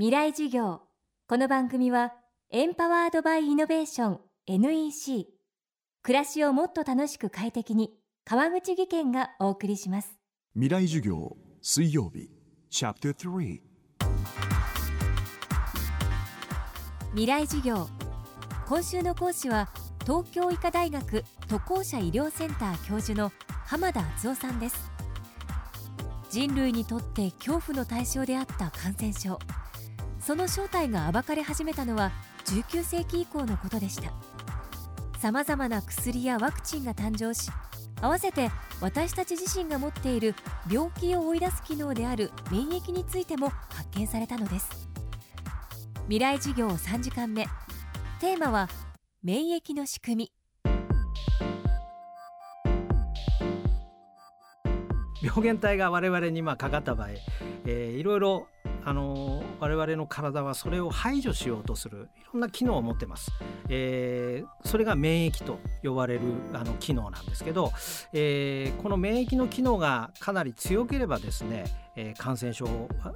未来授業。この番組はエンパワードバイイノベーション NEC 暮らしをもっと楽しく快適に川口義賢がお送りします。未来授業水曜日。チャプター3未来授業。今週の講師は東京医科大学渡航者医療センター教授の浜田敦夫さんです。人類にとって恐怖の対象であった感染症その正体が暴かれ始めたのは19世紀以降のことでした。さまざまな薬やワクチンが誕生し合わせて私たち自身が持っている病気を追い出す機能である免疫についても発見されたのです。未来授業3時間目。テーマは免疫の仕組み。病原体が我々にまかかった場合、えー、いろいろあの我々の体はそれを排除しようとするいろんな機能を持ってます、えー、それが免疫と呼ばれるあの機能なんですけど、えー、この免疫の機能がかなり強ければですね、えー、感染症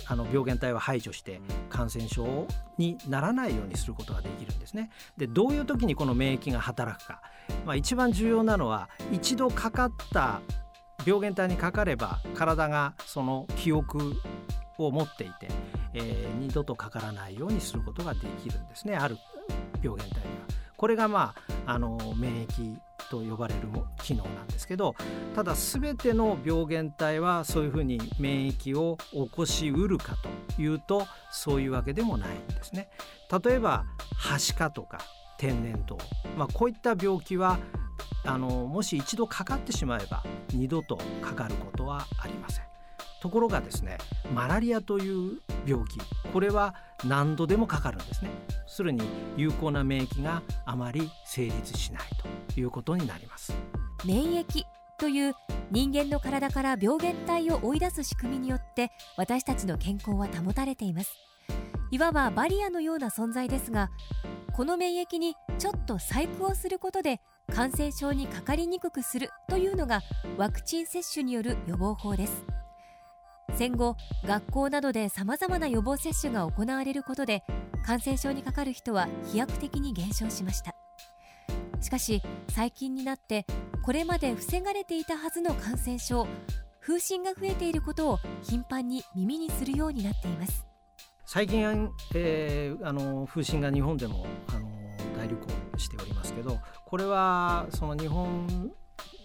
あの病原体を排除して感染症にならないようにすることができるんですね。でどういう時にこの免疫が働くか、まあ、一番重要なのは一度かかった病原体にかかれば体がその記憶を持っていて、えー、二度とかからないようにすることができるんですねある病原体には。これがまああの免疫と呼ばれる機能なんですけどただ全ての病原体はそういうふうに免疫を起こしうるかというとそういうわけでもないんですね。例えばはしかとか天然痘、まあ、こういった病気はあのもし一度かかってしまえば二度とかかることはありませんところがですねマラリアという病気これは何度でもかかるんですね。するに有効な免疫があまり成立しないということになります。免疫という人間の体から病原体を追い出す仕組みによって私たちの健康は保たれています。いわばバリアのような存在ですがこの免疫にちょっと細工をすることで感染症にかかりにくくするというのがワクチン接種による予防法です。戦後学校などでさまざまな予防接種が行われることで感染症にかかる人は飛躍的に減少しました。しかし最近になってこれまで防がれていたはずの感染症風疹が増えていることを頻繁に耳にするようになっています。最近、えー、あの風疹が日本でもあの大流行しておりますけどこれはその日本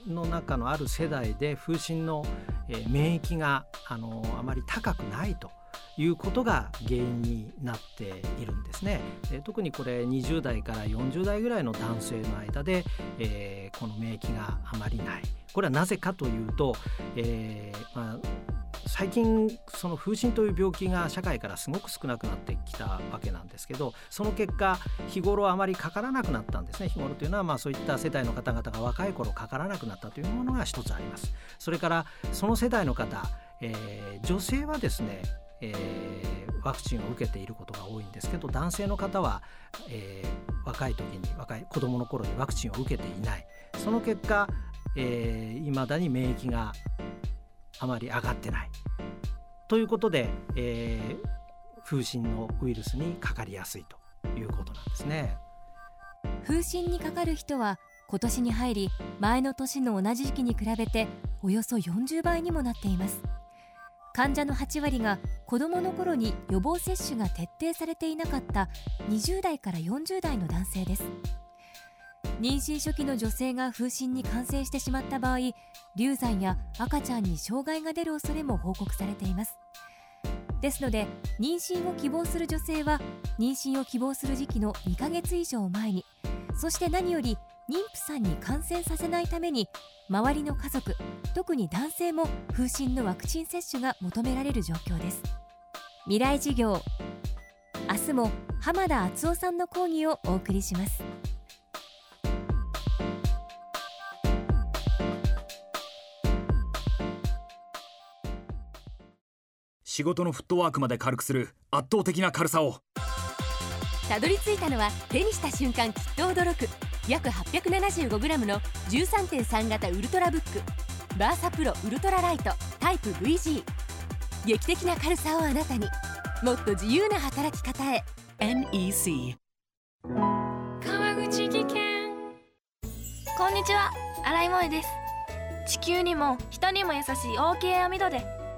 の中のある世代で風疹の、えー、免疫があのあまり高くないということが原因になっているんですね。で特にこれ20代から40代ぐらいの男性の間で、えー、この免疫があまりない。これはなぜかというと、えーまあ、最近その風疹という病気が社会からすごく少なくなってきたわけなんですけどその結果日頃あまりかからなくなったんですね。日頃というのはまあそういった世代の方々が若い頃かからなくなったというものが一つあります。それからその世代の方、えー、女性はですねえー、ワクチンを受けていることが多いんですけど男性の方は、えー、若い時に若い子どもの頃にワクチンを受けていない。その結果いま、えー、だに免疫があまり上がってない。ということで、えー、風疹のウイルスにかかりやすいということなんですね。風疹にかかる人は今年に入り前の年の同じ時期に比べておよそ40倍にもなっています。患者の8割が子どもの頃に予防接種が徹底されていなかった20代から40代の男性です。妊娠初期の女性が風疹に感染してしまった場合流産や赤ちゃんに障害が出る恐れも報告されています。ですので妊娠を希望する女性は妊娠を希望する時期の2ヶ月以上前にそして何より妊婦さんに感染させないために周りの家族特に男性も風疹のワクチン接種が求められる状況です。未来事業。明日も浜田敦夫さんの講義をお送りします。仕事のフットワークまで軽くする圧倒的な軽さを。たどり着いたのは手にした瞬間きっと驚く。約 875g の13.3型ウルトラブック。バーサプロウルトラライト。タイプ VG 劇的な軽さをあなたに。もっと自由な働き方へ。NEC 川口技研。こんにちは。新井萌です。地球にも人にも優しい OK 網戸で